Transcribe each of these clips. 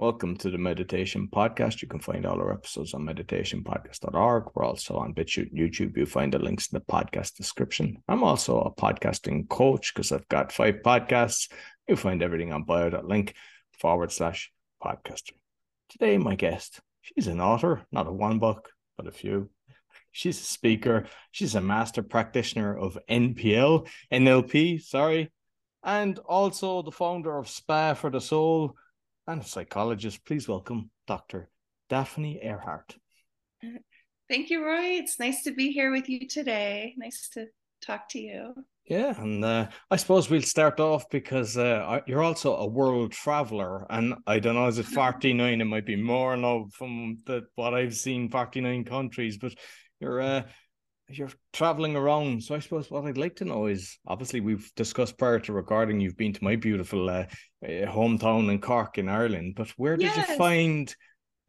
Welcome to the Meditation Podcast. You can find all our episodes on meditationpodcast.org. We're also on BitChute and YouTube. You'll find the links in the podcast description. I'm also a podcasting coach because I've got five podcasts. You'll find everything on bio.link forward slash podcaster. Today, my guest, she's an author, not a one book, but a few. She's a speaker. She's a master practitioner of NPL, NLP, sorry, and also the founder of Spa for the Soul and a psychologist. Please welcome Dr. Daphne Erhart. Thank you, Roy. It's nice to be here with you today. Nice to talk to you. Yeah, and uh, I suppose we'll start off because uh, you're also a world traveler, and I don't know, is it 49? It might be more now from the, what I've seen, 49 countries, but you're uh, you're traveling around. So I suppose what I'd like to know is obviously we've discussed prior to recording, you've been to my beautiful uh, uh hometown in Cork in Ireland, but where did yes. you find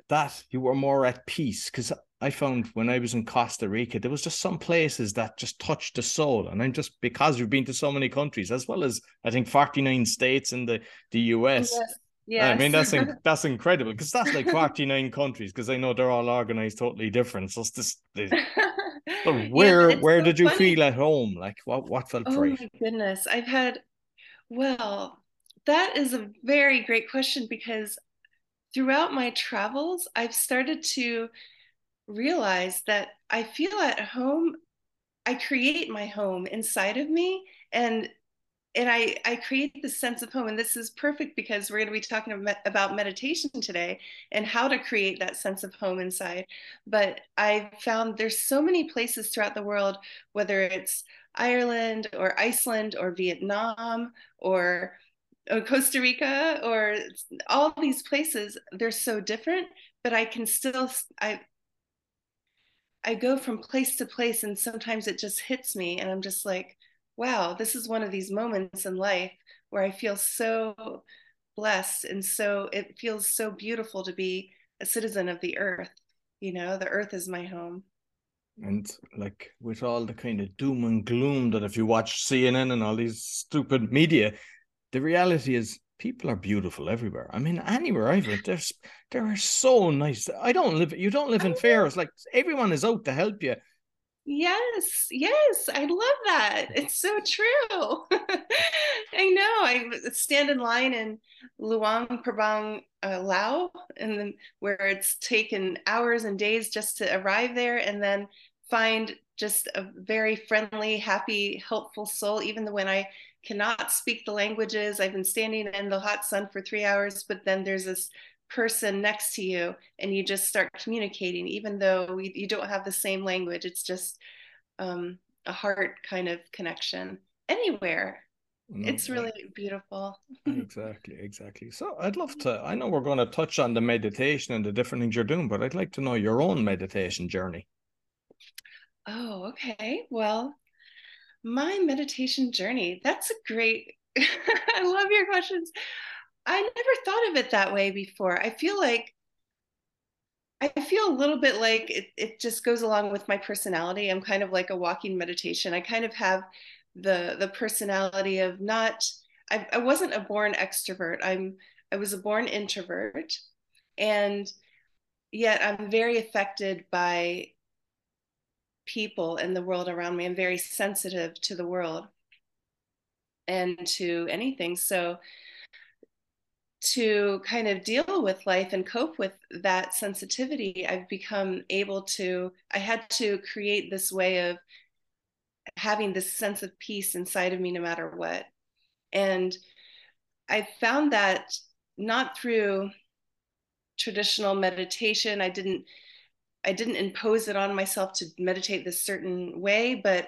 that you were more at peace? Because I found when I was in Costa Rica, there was just some places that just touched the soul. And I'm just because you've been to so many countries, as well as I think 49 states in the, the US. Yes. Yeah, I mean that's that's incredible because that's like 49 countries because I know they're all organized totally different. So it's just So where yeah, where so did you funny. feel at home? Like what what felt oh right? Oh my goodness, I've had. Well, that is a very great question because throughout my travels, I've started to realize that I feel at home. I create my home inside of me, and and I, I create this sense of home. And this is perfect because we're going to be talking about meditation today and how to create that sense of home inside. But I found there's so many places throughout the world, whether it's Ireland or Iceland or Vietnam or, or Costa Rica or all these places, they're so different, but I can still, I, I go from place to place and sometimes it just hits me and I'm just like, wow, this is one of these moments in life where I feel so blessed and so it feels so beautiful to be a citizen of the earth. You know, the earth is my home. And like with all the kind of doom and gloom that if you watch CNN and all these stupid media, the reality is people are beautiful everywhere. I mean, anywhere I've lived, there's they are so nice. I don't live. You don't live in Fairs. Like everyone is out to help you. Yes, yes, I love that. It's so true. I know. I stand in line in Luang Prabang, uh, Laos, and then where it's taken hours and days just to arrive there, and then find just a very friendly, happy, helpful soul. Even when I cannot speak the languages, I've been standing in the hot sun for three hours, but then there's this person next to you and you just start communicating even though you don't have the same language it's just um, a heart kind of connection anywhere. No, it's really beautiful. Exactly exactly. So i'd love to i know we're going to touch on the meditation and the different things you're doing but i'd like to know your own meditation journey. Oh okay. Well my meditation journey that's a great i love your questions I never thought of it that way before. I feel like I feel a little bit like it, it just goes along with my personality. I'm kind of like a walking meditation. I kind of have the the personality of not I, I wasn't a born extrovert. I'm I was a born introvert and yet I'm very affected by people and the world around me. I'm very sensitive to the world and to anything. So to kind of deal with life and cope with that sensitivity, I've become able to, I had to create this way of having this sense of peace inside of me no matter what. And I found that not through traditional meditation. I didn't I didn't impose it on myself to meditate this certain way, but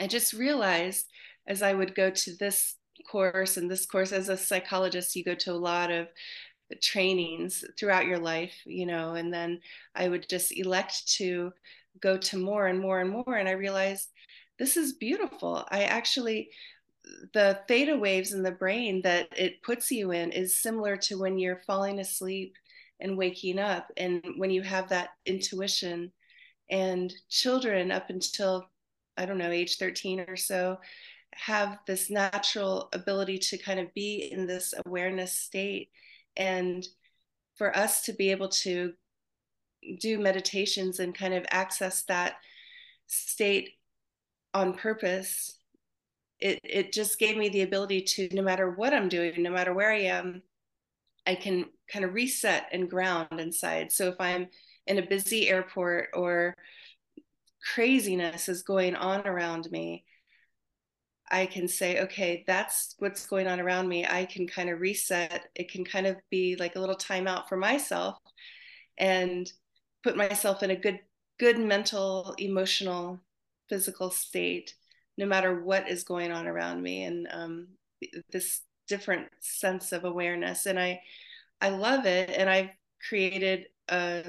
I just realized as I would go to this course and this course as a psychologist you go to a lot of trainings throughout your life you know and then i would just elect to go to more and more and more and i realized this is beautiful. I actually the theta waves in the brain that it puts you in is similar to when you're falling asleep and waking up and when you have that intuition. And children up until i don't know age 13 or so have this natural ability to kind of be in this awareness state and for us to be able to do meditations and kind of access that state on purpose it it just gave me the ability to no matter what i'm doing no matter where i am i can kind of reset and ground inside. So if i'm in a busy airport or craziness is going on around me I can say, okay, that's what's going on around me. I can kind of reset. It can kind of be like a little timeout for myself and put myself in a good, good mental, emotional, physical state, no matter what is going on around me. And um, this different sense of awareness. And I, I love it. And I've created a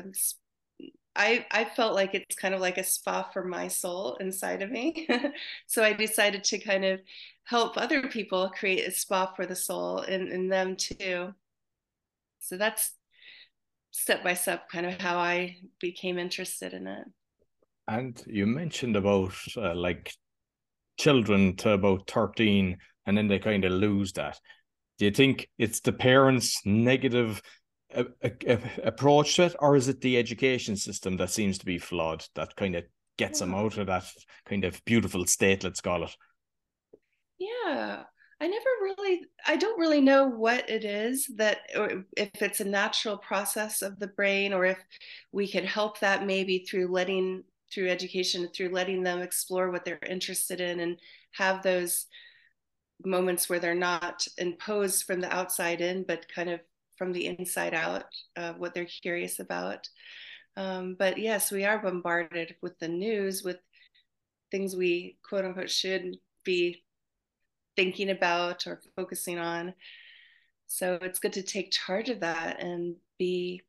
I, I felt like it's kind of like a spa for my soul inside of me. so I decided to kind of help other people create a spa for the soul in, in them too. So that's step by step kind of how I became interested in it. And you mentioned about uh, like children to about 13 and then they kind of lose that. Do you think it's the parents' negative a, a, approach to it, or is it the education system that seems to be flawed that kind of gets yeah. them out of that kind of beautiful state? Let's call it. Yeah, I never really, I don't really know what it is that, or if it's a natural process of the brain, or if we could help that maybe through letting, through education, through letting them explore what they're interested in and have those moments where they're not imposed from the outside in, but kind of from the inside out uh, what they're curious about. Um, but yes, we are bombarded with the news, with things we quote unquote should be thinking about or focusing on. So it's good to take charge of that and be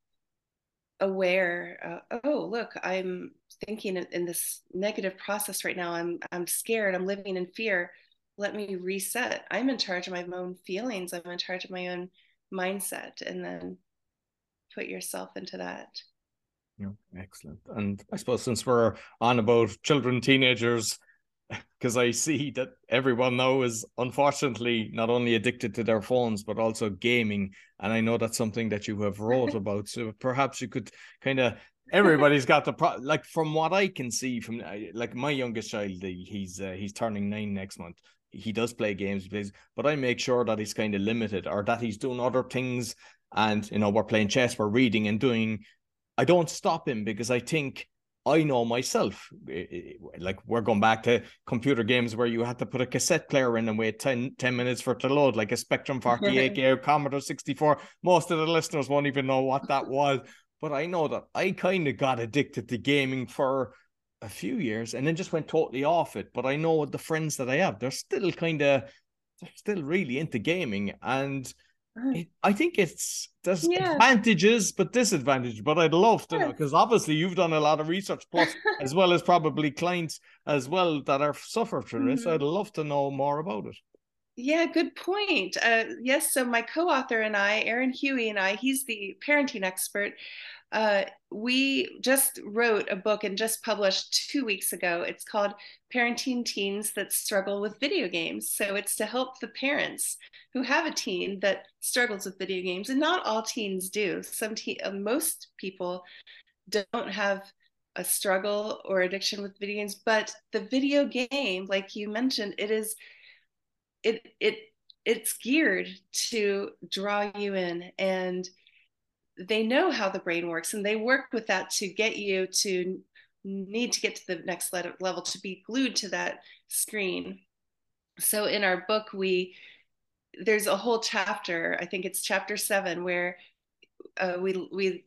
aware. Uh, oh, look, I'm thinking in this negative process right now. I'm I'm scared. I'm living in fear. Let me reset. I'm in charge of my own feelings. I'm in charge of my own mindset and then put yourself into that. Yeah, excellent. And I suppose since we're on about children, teenagers, because I see that everyone now is unfortunately not only addicted to their phones but also gaming, and I know that's something that you have wrote about. So perhaps you could kind of everybody's got the pro like from what I can see from like my youngest child, he's uh, he's turning nine next month, he does play games, he plays, but I make sure that he's kind of limited or that he's doing other things. And you know, we're playing chess, we're reading and doing. I don't stop him because I think I know myself. Like we're going back to computer games where you had to put a cassette player in and wait 10, 10 minutes for it to load, like a Spectrum 48 or Commodore 64. Most of the listeners won't even know what that was. But I know that I kind of got addicted to gaming for a few years and then just went totally off it. But I know the friends that I have, they're still kind of they're still really into gaming and it, I think it's there's yeah. advantages but disadvantages. But I'd love to know because obviously you've done a lot of research plus as well as probably clients as well that are suffering from this. Mm-hmm. I'd love to know more about it. Yeah, good point. Uh, yes, so my co-author and I, Aaron Huey and I, he's the parenting expert uh, we just wrote a book and just published two weeks ago. It's called Parenting Teens That Struggle with Video Games. So it's to help the parents who have a teen that struggles with video games, and not all teens do. Some te- uh, most people don't have a struggle or addiction with video games, but the video game, like you mentioned, it is it it it's geared to draw you in and they know how the brain works and they work with that to get you to need to get to the next level to be glued to that screen. So in our book we there's a whole chapter i think it's chapter seven where uh, we we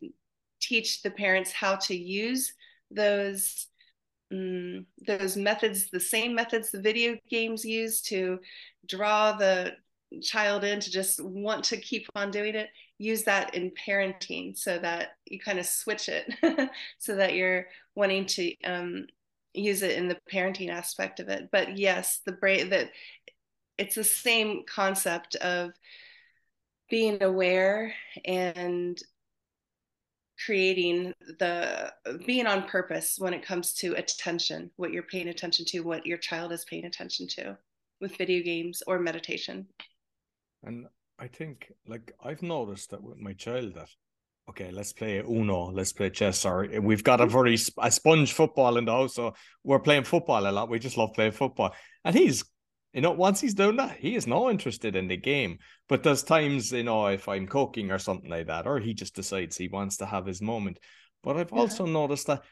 teach the parents how to use those um, those methods the same methods the video games use to draw the child in to just want to keep on doing it use that in parenting so that you kind of switch it so that you're wanting to um, use it in the parenting aspect of it. But yes the brain that it's the same concept of being aware and creating the being on purpose when it comes to attention what you're paying attention to what your child is paying attention to with video games or meditation and I think like I've noticed that with my child that okay, let's play Uno, let's play chess, or we've got a mm-hmm. very a sponge football in the house, so we're playing football a lot. We just love playing football, and he's you know, once he's done that, he is no interested in the game. But there's times, you know, if I'm cooking or something like that, or he just decides he wants to have his moment. But I've yeah. also noticed that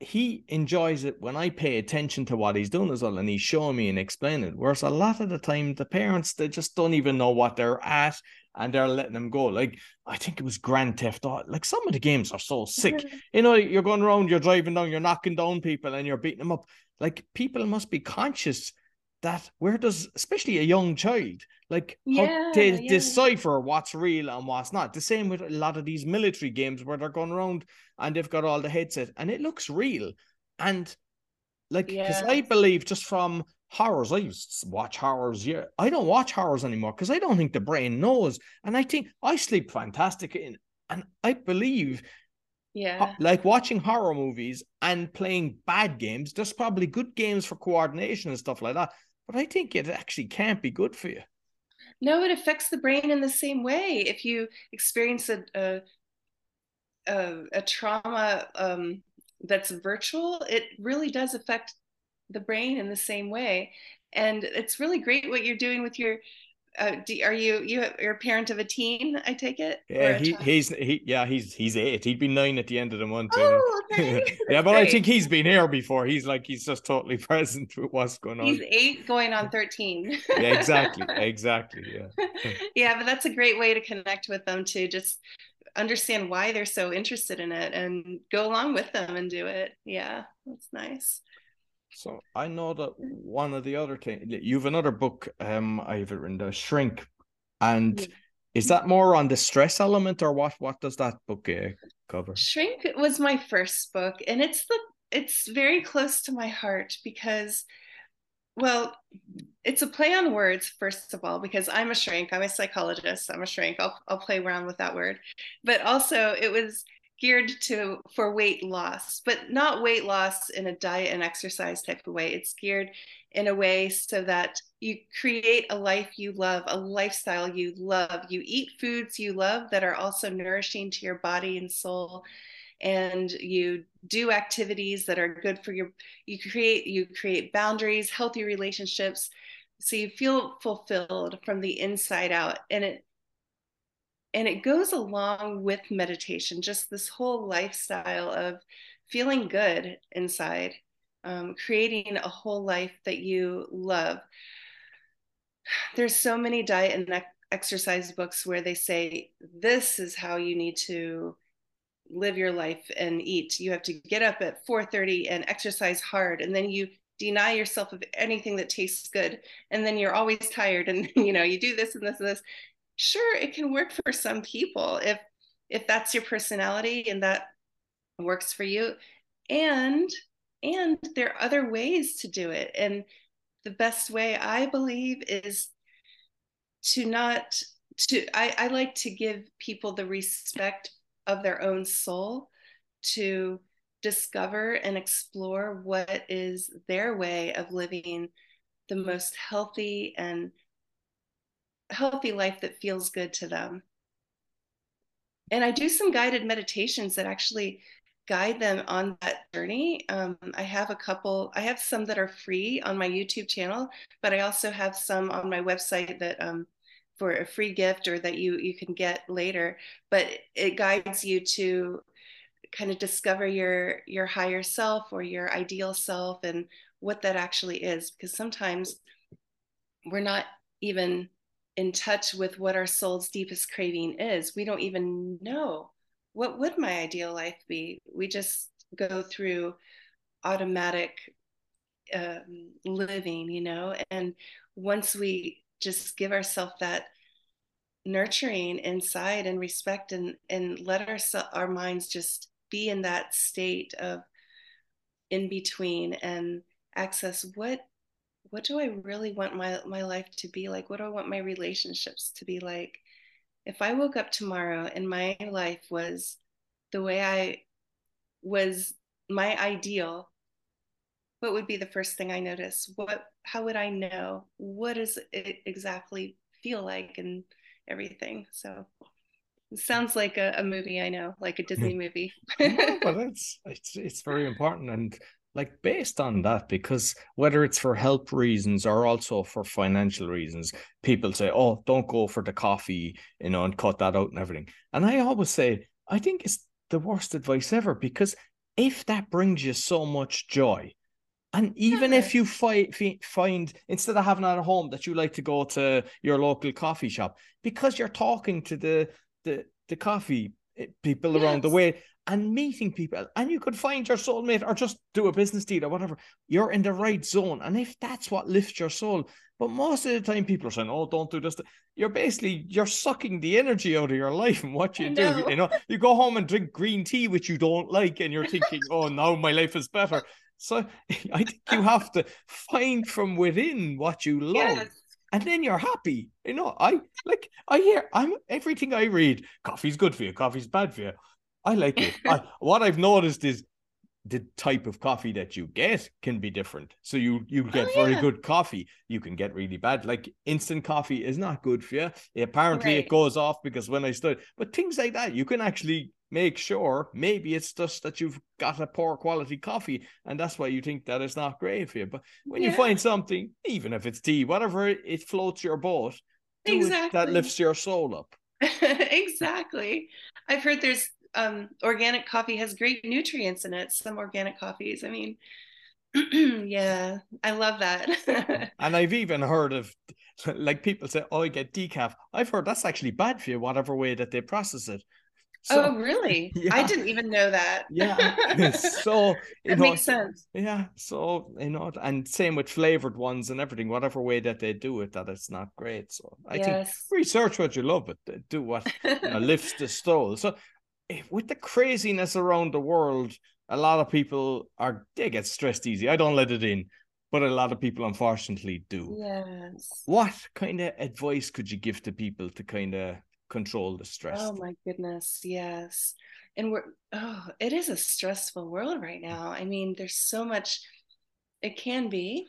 he enjoys it when I pay attention to what he's doing as well, and he's showing me and explaining. It. Whereas a lot of the time, the parents they just don't even know what they're at, and they're letting them go. Like I think it was Grand Theft Auto. Like some of the games are so sick. you know, you're going around, you're driving down, you're knocking down people, and you're beating them up. Like people must be conscious that where does especially a young child like yeah, how to yeah. decipher what's real and what's not the same with a lot of these military games where they're going around and they've got all the headset and it looks real and like because yeah. i believe just from horrors i used to watch horrors yeah i don't watch horrors anymore because i don't think the brain knows and i think i sleep fantastic in and i believe yeah. Like watching horror movies and playing bad games, there's probably good games for coordination and stuff like that but I think it actually can't be good for you. No, it affects the brain in the same way. If you experience a a, a, a trauma um, that's virtual, it really does affect the brain in the same way. And it's really great what you're doing with your uh, do, are you you you're a parent of a teen? I take it. Yeah, he, he's he yeah he's he's eight. He'd be nine at the end of the month. Oh, okay. yeah, but great. I think he's been here before. He's like he's just totally present with what's going on. He's eight, going on thirteen. yeah, exactly, exactly. Yeah. yeah, but that's a great way to connect with them to just understand why they're so interested in it and go along with them and do it. Yeah, that's nice. So I know that one of the other things you've another book um I've written the shrink. And mm-hmm. is that more on the stress element or what what does that book uh, cover? Shrink was my first book and it's the it's very close to my heart because well it's a play on words first of all because i'm a shrink i'm a psychologist i'm a shrink i'll, I'll play around with that word. But also it was geared to for weight loss, but not weight loss in a diet and exercise type of way. It's geared in a way so that you create a life you love, a lifestyle you love. You eat foods you love that are also nourishing to your body and soul and you do activities that are good for your you create you create boundaries, healthy relationships so you feel fulfilled from the inside out and it and it goes along with meditation just this whole lifestyle of feeling good inside um, creating a whole life that you love. There's so many diet and exercise books where they say this is how you need to live your life and eat. You have to get up at 4.30 and exercise hard and then you deny yourself of anything that tastes good and then you're always tired and you know you do this and this and this sure it can work for some people if if that's your personality and that works for you. And and there are other ways to do it. And the best way i believe is to not to I, I like to give people the respect of their own soul to discover and explore what is their way of living the most healthy and healthy life that feels good to them. And I do some guided meditations that actually guide them on that journey. Um, I have a couple, I have some that are free on my YouTube channel, but I also have some on my website that um, for a free gift or that you you can get later. But it guides you to kind of discover your your higher self or your ideal self and what that actually is because sometimes we're not even in touch with what our soul's deepest craving is. We don't even know what would my ideal life be. We just go through automatic um, living, you know. And once we just give ourselves that nurturing inside and respect and and let our our minds just be in that state of in between and access what what do I really want my, my life to be like? What do I want my relationships to be like? If I woke up tomorrow and my life was the way I was my ideal, what would be the first thing I notice? What how would I know? What does it exactly feel like and everything. So it sounds like a, a movie, I know, like a Disney movie. no, but it's it's it's very important and like based on that because whether it's for health reasons or also for financial reasons people say oh don't go for the coffee you know and cut that out and everything and i always say i think it's the worst advice ever because if that brings you so much joy and even yeah. if you find find instead of having it at home that you like to go to your local coffee shop because you're talking to the the the coffee eh, people yes. around the way and meeting people and you could find your soulmate or just do a business deal or whatever you're in the right zone and if that's what lifts your soul but most of the time people are saying oh don't do this you're basically you're sucking the energy out of your life and what you do you know you go home and drink green tea which you don't like and you're thinking oh now my life is better so i think you have to find from within what you love yes and then you're happy. You know, I like I hear I'm everything I read. Coffee's good for you. Coffee's bad for you. I like it. I, what I've noticed is the type of coffee that you get can be different. So you you oh, get oh, very good coffee. You can get really bad. Like instant coffee is not good for you. Apparently, right. it goes off because when I started, but things like that, you can actually make sure maybe it's just that you've got a poor quality coffee and that's why you think that it's not great for you. But when yeah. you find something, even if it's tea, whatever it floats your boat, exactly. that lifts your soul up. exactly. I've heard there's um, organic coffee has great nutrients in it. Some organic coffees. I mean, yeah, I love that. and I've even heard of like people say, "Oh, I get decaf." I've heard that's actually bad for you, whatever way that they process it. So, oh, really? Yeah. I didn't even know that. yeah. So it makes sense. Yeah. So you know, and same with flavored ones and everything, whatever way that they do it, that it's not great. So I yes. think research what you love, but do what you know, lifts the soul. So with the craziness around the world, a lot of people are they get stressed easy. I don't let it in, but a lot of people unfortunately do. Yes. What kind of advice could you give to people to kind of control the stress? Oh my goodness, yes. And we're oh, it is a stressful world right now. I mean, there's so much it can be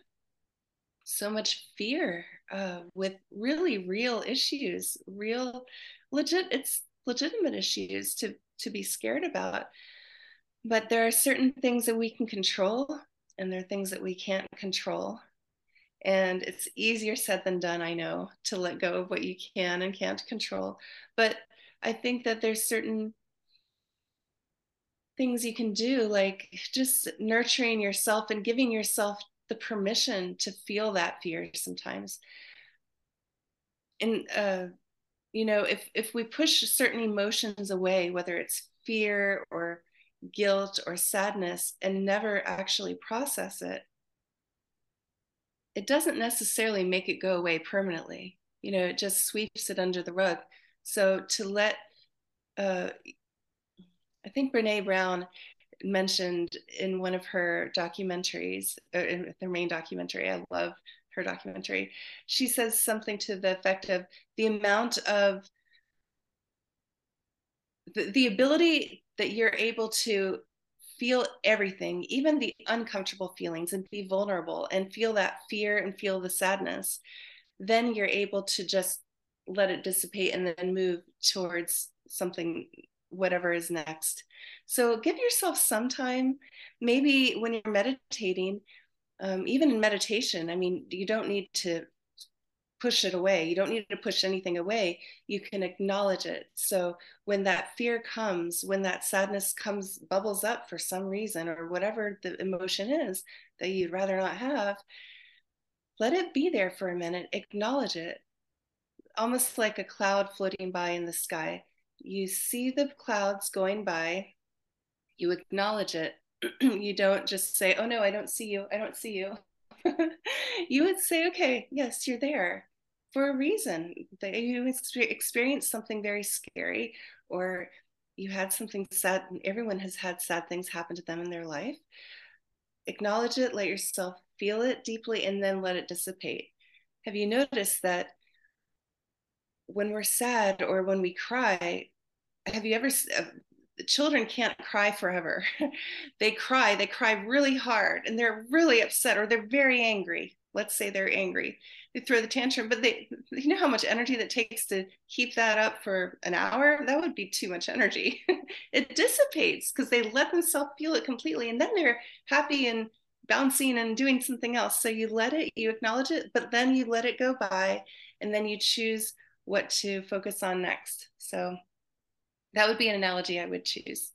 so much fear uh, with really real issues, real legit it's legitimate issues to to be scared about. But there are certain things that we can control, and there are things that we can't control. And it's easier said than done, I know, to let go of what you can and can't control. But I think that there's certain things you can do, like just nurturing yourself and giving yourself the permission to feel that fear sometimes. And uh, you know if if we push certain emotions away whether it's fear or guilt or sadness and never actually process it it doesn't necessarily make it go away permanently. You know it just sweeps it under the rug. So to let uh, i think brene brown mentioned in one of her documentaries uh, in her main documentary i love her documentary, she says something to the effect of the amount of the, the ability that you're able to feel everything, even the uncomfortable feelings, and be vulnerable and feel that fear and feel the sadness, then you're able to just let it dissipate and then move towards something, whatever is next. So give yourself some time. Maybe when you're meditating, um, even in meditation, I mean, you don't need to push it away. You don't need to push anything away. You can acknowledge it. So when that fear comes, when that sadness comes, bubbles up for some reason, or whatever the emotion is that you'd rather not have, let it be there for a minute. Acknowledge it. Almost like a cloud floating by in the sky. You see the clouds going by, you acknowledge it, you don't just say, oh no, I don't see you. I don't see you. you would say, okay, yes, you're there for a reason. You experienced something very scary, or you had something sad. Everyone has had sad things happen to them in their life. Acknowledge it, let yourself feel it deeply, and then let it dissipate. Have you noticed that when we're sad or when we cry, have you ever children can't cry forever. they cry, they cry really hard and they're really upset or they're very angry. let's say they're angry. They throw the tantrum but they you know how much energy that takes to keep that up for an hour? That would be too much energy. It dissipates because they let themselves feel it completely and then they're happy and bouncing and doing something else. So you let it you acknowledge it but then you let it go by and then you choose what to focus on next. So that would be an analogy i would choose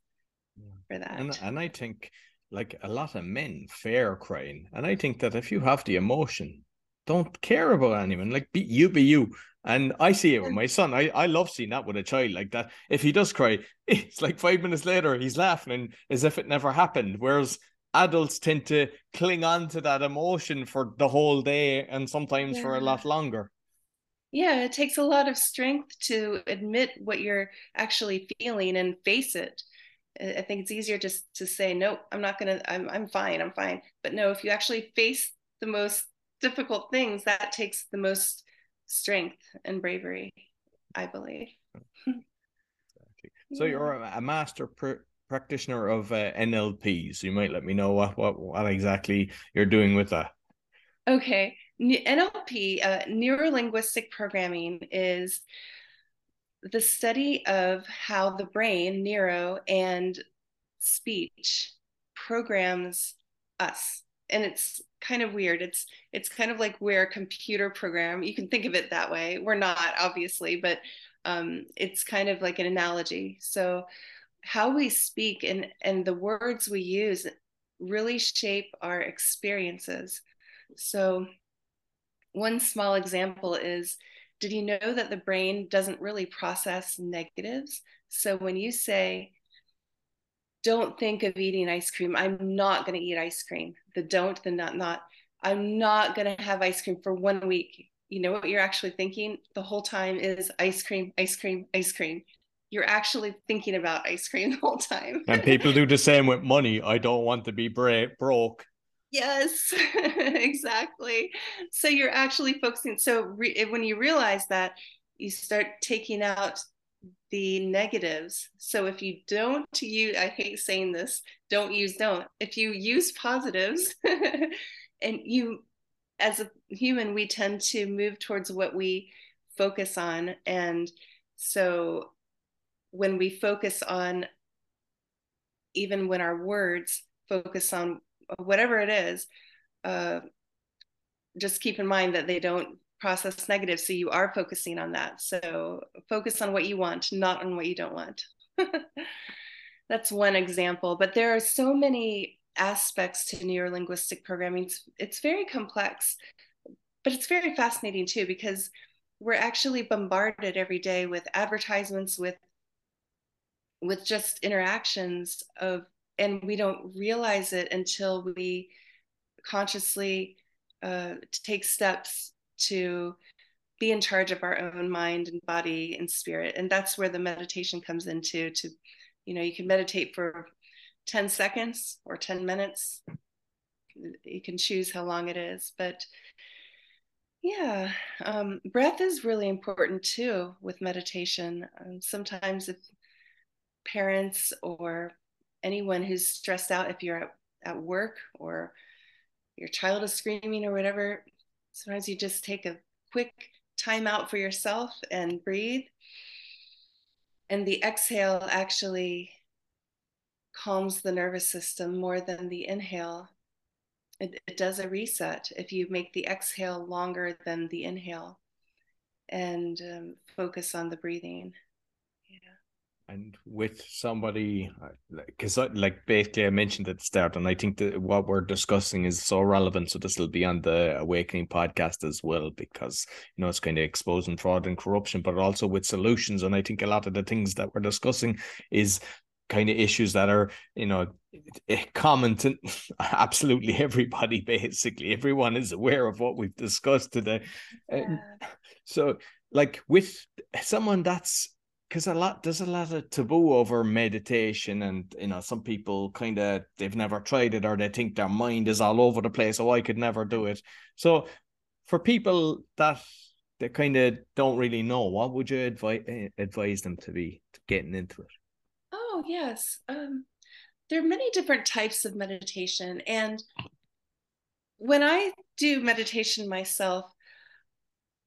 for that and, and i think like a lot of men fear crying. And I think that if you have the emotion, don't care about anyone. Like be you be you. And I see it with my son. I, I love seeing that with a child like that. If he does cry, it's like five minutes later he's laughing as if it never happened. Whereas adults tend to cling on to that emotion for the whole day and sometimes yeah. for a lot longer. Yeah, it takes a lot of strength to admit what you're actually feeling and face it. I think it's easier just to say, no, I'm not gonna, I'm, I'm fine, I'm fine. But no, if you actually face the most difficult things, that takes the most strength and bravery, I believe. exactly. So yeah. you're a master pr- practitioner of uh, NLP. So you might let me know what, what, what exactly you're doing with that. Okay. NLP, uh, neuro linguistic programming, is the study of how the brain, neuro, and speech programs us. And it's kind of weird. It's it's kind of like we're a computer program. You can think of it that way. We're not, obviously, but um, it's kind of like an analogy. So how we speak and and the words we use really shape our experiences. So one small example is did you know that the brain doesn't really process negatives? So when you say, don't think of eating ice cream, I'm not going to eat ice cream, the don't, the not, not, I'm not going to have ice cream for one week. You know what you're actually thinking the whole time is ice cream, ice cream, ice cream. You're actually thinking about ice cream the whole time. and people do the same with money. I don't want to be bra- broke. Yes, exactly. So you're actually focusing. So re- eh, when you realize that, you start taking out the negatives. So if you don't use, I hate saying this, don't use don't. If you use positives, and you, as a human, we tend to move towards what we focus on. And so when we focus on, even when our words focus on whatever it is, uh, just keep in mind that they don't process negative. So you are focusing on that. So focus on what you want, not on what you don't want. That's one example. But there are so many aspects to neurolinguistic programming. It's, it's very complex, but it's very fascinating too, because we're actually bombarded every day with advertisements, with with just interactions of and we don't realize it until we consciously uh, take steps to be in charge of our own mind and body and spirit. And that's where the meditation comes into to you know you can meditate for 10 seconds or 10 minutes. You can choose how long it is but yeah um, breath is really important too with meditation. Um, sometimes if parents or anyone who's stressed out, if you're at, at work or your child is screaming or whatever, sometimes you just take a quick time out for yourself and breathe. And the exhale actually calms the nervous system more than the inhale. It, it, does a reset if you make the exhale longer than the inhale and um, focus on the breathing and with somebody because uh, like basically i mentioned at the start and i think that what we're discussing is so relevant so this will be on the awakening podcast as well because you know it's kind of exposing fraud and corruption but also with solutions and i think a lot of the things that we're discussing is kind of issues that are you know common to absolutely everybody basically everyone is aware of what we've discussed today yeah. so like with someone that's because a lot there's a lot of taboo over meditation and you know some people kind of they've never tried it or they think their mind is all over the place oh i could never do it so for people that they kind of don't really know what would you advise eh, advise them to be getting into it oh yes um there are many different types of meditation and when I do meditation myself,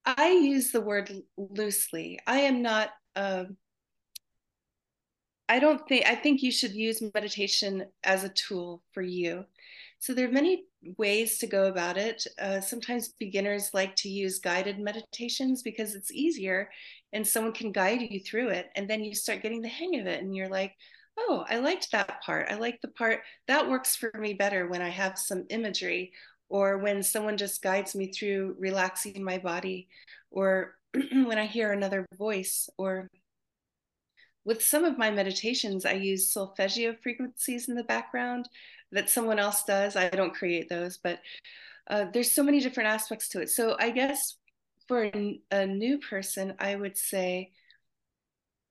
I use the word loosely. I am not. Uh, I don't think. I think you should use meditation as a tool for you. So there are many ways to go about it. Uh, sometimes beginners like to use guided meditations because it's easier, and someone can guide you through it, and then you start getting the hang of it, and you're like, oh, I liked that part. I like the part that works for me better when I have some imagery or when someone just guides me through relaxing my body, or when I hear another voice, or with some of my meditations, I use solfeggio frequencies in the background that someone else does. I don't create those, but uh, there's so many different aspects to it. So I guess for a, a new person, I would say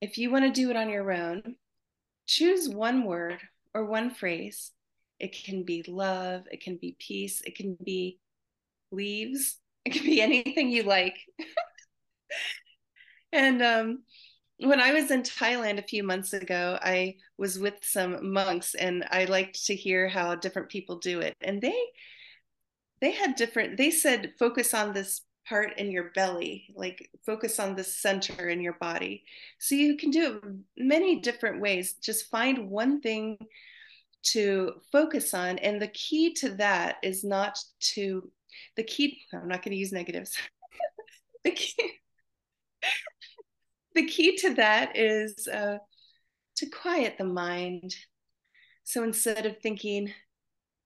if you want to do it on your own, choose one word or one phrase it can be love, it can be peace, it can be leaves, it can be anything you like. and um, when I was in Thailand a few months ago, I was with some monks and I liked to hear how different people do it. And they they had different they said focus on this part in your belly, like focus on the center in your body. So you can do it many different ways. Just find one thing to focus on. And the key to that is not to, the key, I'm not going to use negatives. the, key, the key to that is uh, to quiet the mind. So instead of thinking,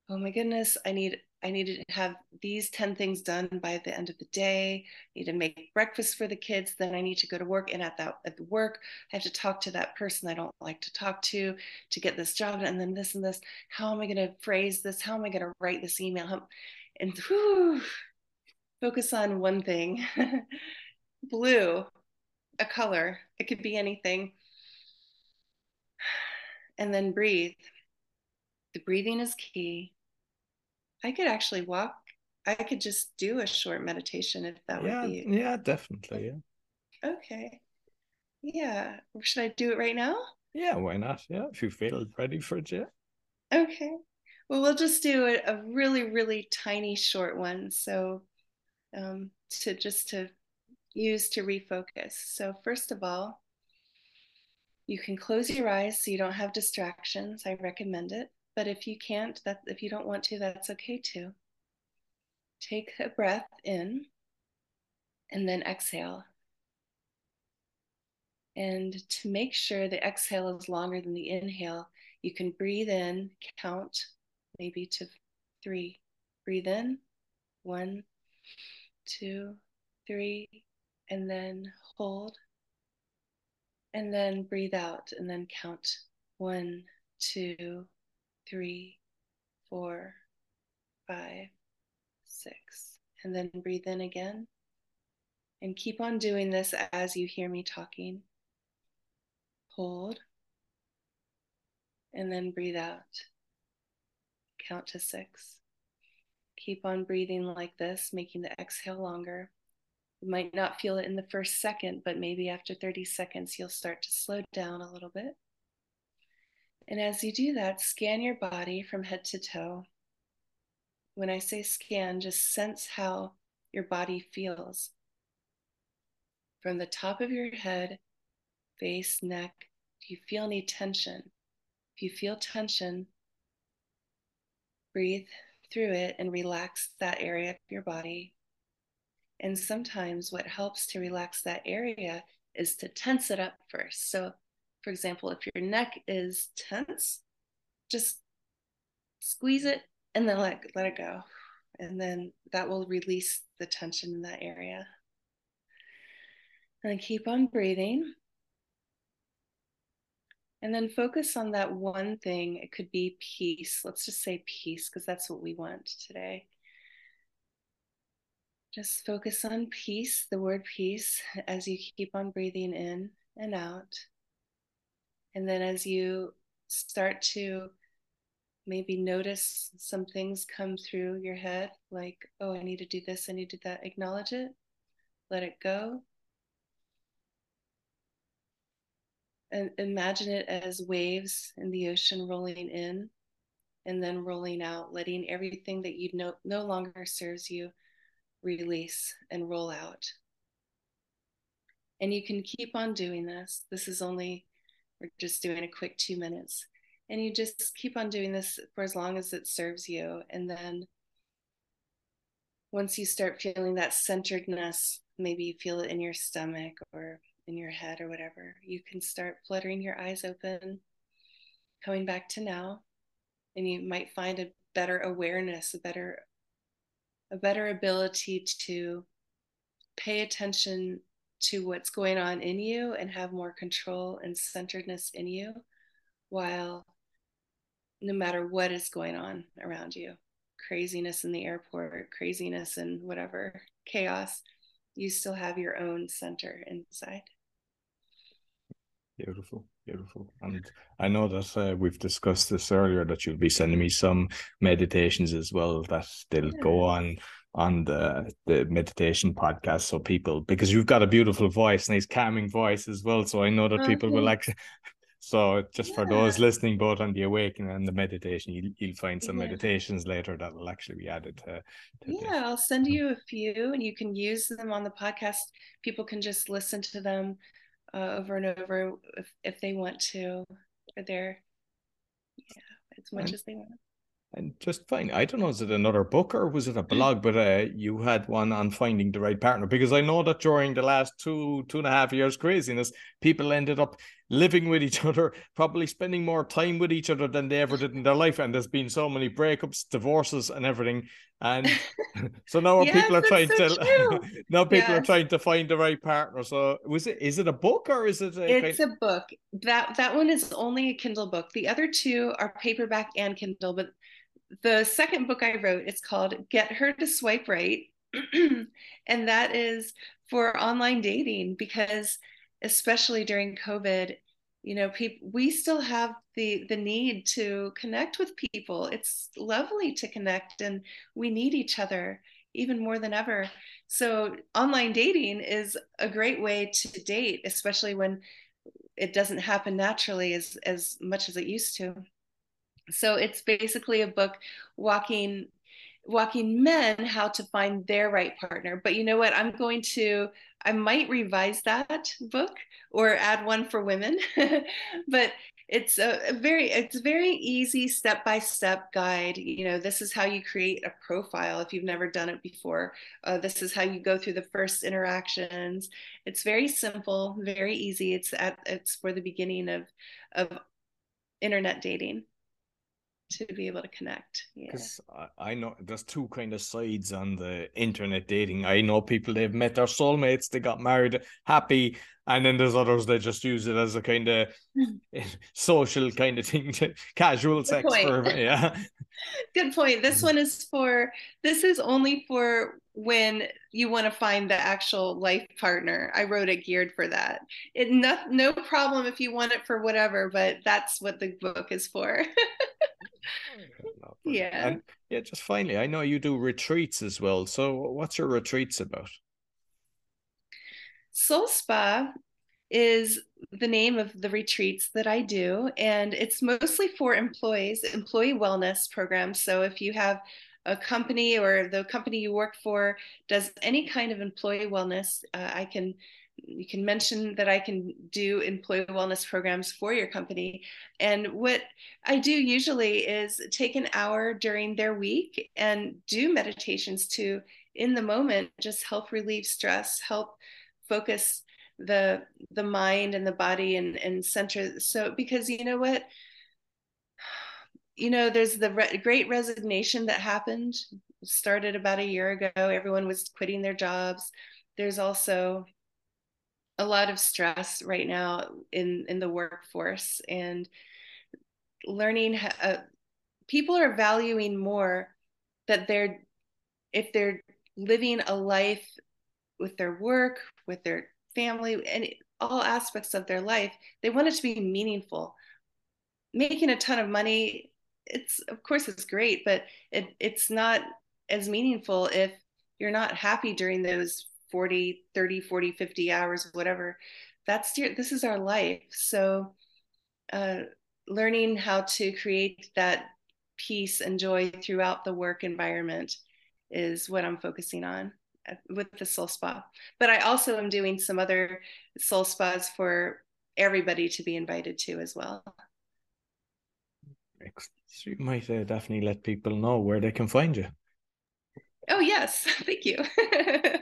oh my goodness, I need I need to have these 10 things done by the end of the day. I need to make breakfast for the kids. Then I need to go to work. And at that at the work, I have to talk to that person I don't like to talk to to get this job. And then this and this. How am I going to phrase this? How am I going to write this email? And whew, focus on one thing. Blue, a color. It could be anything. And then breathe. The breathing is key I could actually walk. I could just do a short meditation if that yeah, would be. Yeah, definitely. Yeah. Okay. Yeah. Should I do it right now? Yeah, why not? Yeah, if you feel ready for it, yeah. Okay. Well, we'll just do a, a really, really tiny short one. So, um, to just to use to refocus. So, first of all, you can close your eyes so you don't have distractions. I recommend it. But if you can't, that if you don't want to, that's okay too. Take a breath in and then exhale. And to make sure the exhale is longer than the inhale, you can breathe in, count maybe to three. Breathe in, one, two, three, and then hold. And then breathe out and then count one, two, three, four, five, six. And then breathe in again. And keep on doing this as you hear me talking. Hold. And then breathe out. Count to six. Keep on breathing like this, making the exhale longer. You might not feel it in the first second, but maybe after 30 seconds, you'll start to slow down a little bit. And as you do that, scan your body from head to toe. When I say scan, just sense how your body feels. From the top of your head, face, neck, do you feel any tension? If you feel tension, breathe through it and relax that area of your body. And sometimes what helps to relax that area is to tense it up first. So for example, if your neck is tense, just squeeze it and then let, let it go. And then that will release the tension in that area. And keep on breathing. And then focus on that one thing. It could be peace. Let's just say peace because that's what we want today. Just focus on peace, the word peace, as you keep on breathing in and out. And then as you start to maybe notice some things come through your head, like, oh, I need to do this, I need to do that, acknowledge it, let it go. And imagine it as waves in the ocean rolling in and then rolling out, letting everything that you know no longer serves you release and roll out. And you can keep on doing this. This is only, we're just doing a quick two minutes. And you just keep on doing this for as long as it serves you. And then once you start feeling that centeredness, maybe you feel it in your stomach or in your head or whatever, you can start fluttering your eyes open, coming back to now. And you might find a better awareness, a better a better ability to pay attention to what's going on in you and have more control and centeredness in you while no matter what is going on around you craziness in the airport craziness and whatever chaos you still have your own center inside. Beautiful beautiful and i know that uh, we've discussed this earlier that you'll be sending me some meditations as well that they'll go on on the the meditation podcast so people because you've got a beautiful voice nice calming voice as well so i know that people will like so just yeah. for those listening both on the awakening and the meditation you'll, you'll find some yeah. meditations later that will actually be added to, to yeah this. i'll send you a few and you can use them on the podcast people can just listen to them uh, over and over if, if they want to for their yeah as much as they want and just fine. I don't know, is it another book or was it a blog? But uh, you had one on finding the right partner because I know that during the last two two and a half years craziness, people ended up living with each other, probably spending more time with each other than they ever did in their life. And there's been so many breakups, divorces, and everything. And so now yes, people are trying so to now people yes. are trying to find the right partner. So was it is it a book or is it? A it's kind... a book. That that one is only a Kindle book. The other two are paperback and Kindle, but the second book I wrote, it's called Get Her to Swipe Right. and that is for online dating because especially during COVID, you know, people we still have the the need to connect with people. It's lovely to connect and we need each other even more than ever. So online dating is a great way to date, especially when it doesn't happen naturally as as much as it used to so it's basically a book walking walking men how to find their right partner. But you know what? I'm going to i might revise that book or add one for women. But it's a, a, very it's very easy step by step guide. You know this is how you create a profile if you've never done it before. Uh, this is how you go through the first interactions. It's very simple very easy. It's at it's for the beginning of of internet dating to be able to connect. Because yeah. I know there's two kind of sides on the internet dating. I know people they've met their soulmates, they got married happy, and then there's others that just use it as a kind of social kind of thing, casual Good sex. For, yeah. Good point. This mm-hmm. one is for this is only for when you want to find the actual life partner. I wrote it geared for that. It no, no problem if you want it for whatever, but that's what the book is for. Yeah. And yeah, just finally, I know you do retreats as well. So what's your retreats about? Soul Spa is the name of the retreats that I do, and it's mostly for employees, employee wellness programs. So if you have a company or the company you work for does any kind of employee wellness, uh, I can you can mention that I can do employee wellness programs for your company. And what I do usually is take an hour during their week and do meditations to, in the moment, just help relieve stress, help focus the the mind and the body and and center. So because you know what, you know, there's the re- great resignation that happened, started about a year ago. Everyone was quitting their jobs. There's also a lot of stress right now in in the workforce and learning how, uh, people are valuing more that they're if they're living a life with their work with their family and all aspects of their life they want it to be meaningful. Making a ton of money it's of course it's great but it, it's not as meaningful if you're not happy during those 40 30 40 50 hours whatever that's your this is our life so uh, learning how to create that peace and joy throughout the work environment is what I'm focusing on uh, with the soul spa. But I also am doing some other soul spas for everybody to be invited to as well. So you might uh, definitely let people know where they can find you. Oh, yes. Thank you.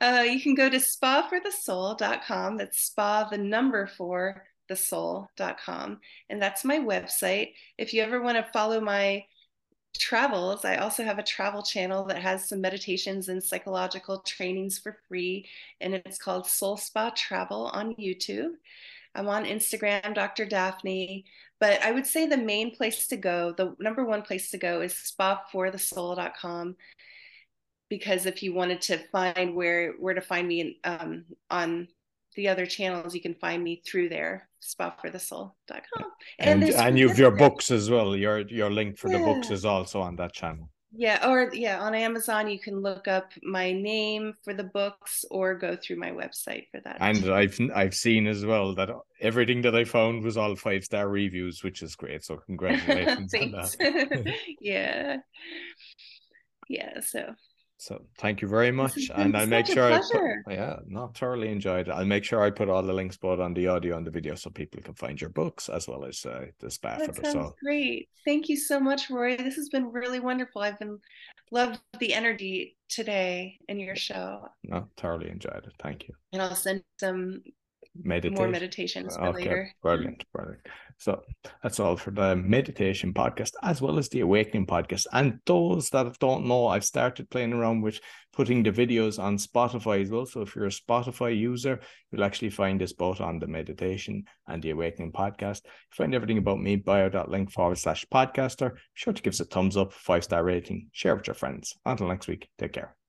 uh, you can go to spaforthesoul.com. That's spa, the number for thesoul.com. And that's my website. If you ever want to follow my travels, I also have a travel channel that has some meditations and psychological trainings for free. And it's called Soul Spa Travel on YouTube. I'm on Instagram, Dr. Daphne. But I would say the main place to go, the number one place to go is spaforthesoul.com because if you wanted to find where where to find me um, on the other channels, you can find me through there, spaforthesoul.com. And and, and you've your books as well. Your your link for yeah. the books is also on that channel. Yeah, or yeah, on Amazon you can look up my name for the books or go through my website for that. And I've I've seen as well that everything that I found was all five star reviews, which is great. So congratulations on that. yeah. Yeah, so so thank you very much, and I'll make sure. I put, yeah, not thoroughly enjoyed it. I'll make sure I put all the links both on the audio and the video, so people can find your books as well as uh, the spa that the soul. Great, thank you so much, Roy. This has been really wonderful. I've been loved the energy today in your show. No, thoroughly enjoyed it. Thank you. And I'll send some meditation. more meditations for okay, later. Brilliant, brilliant. So that's all for the meditation podcast as well as the awakening podcast. And those that don't know, I've started playing around with putting the videos on Spotify as well. So if you're a Spotify user, you'll actually find this both on the meditation and the awakening podcast. Find everything about me bio.link forward slash podcaster. Be sure to give us a thumbs up, five star rating, share with your friends. Until next week, take care.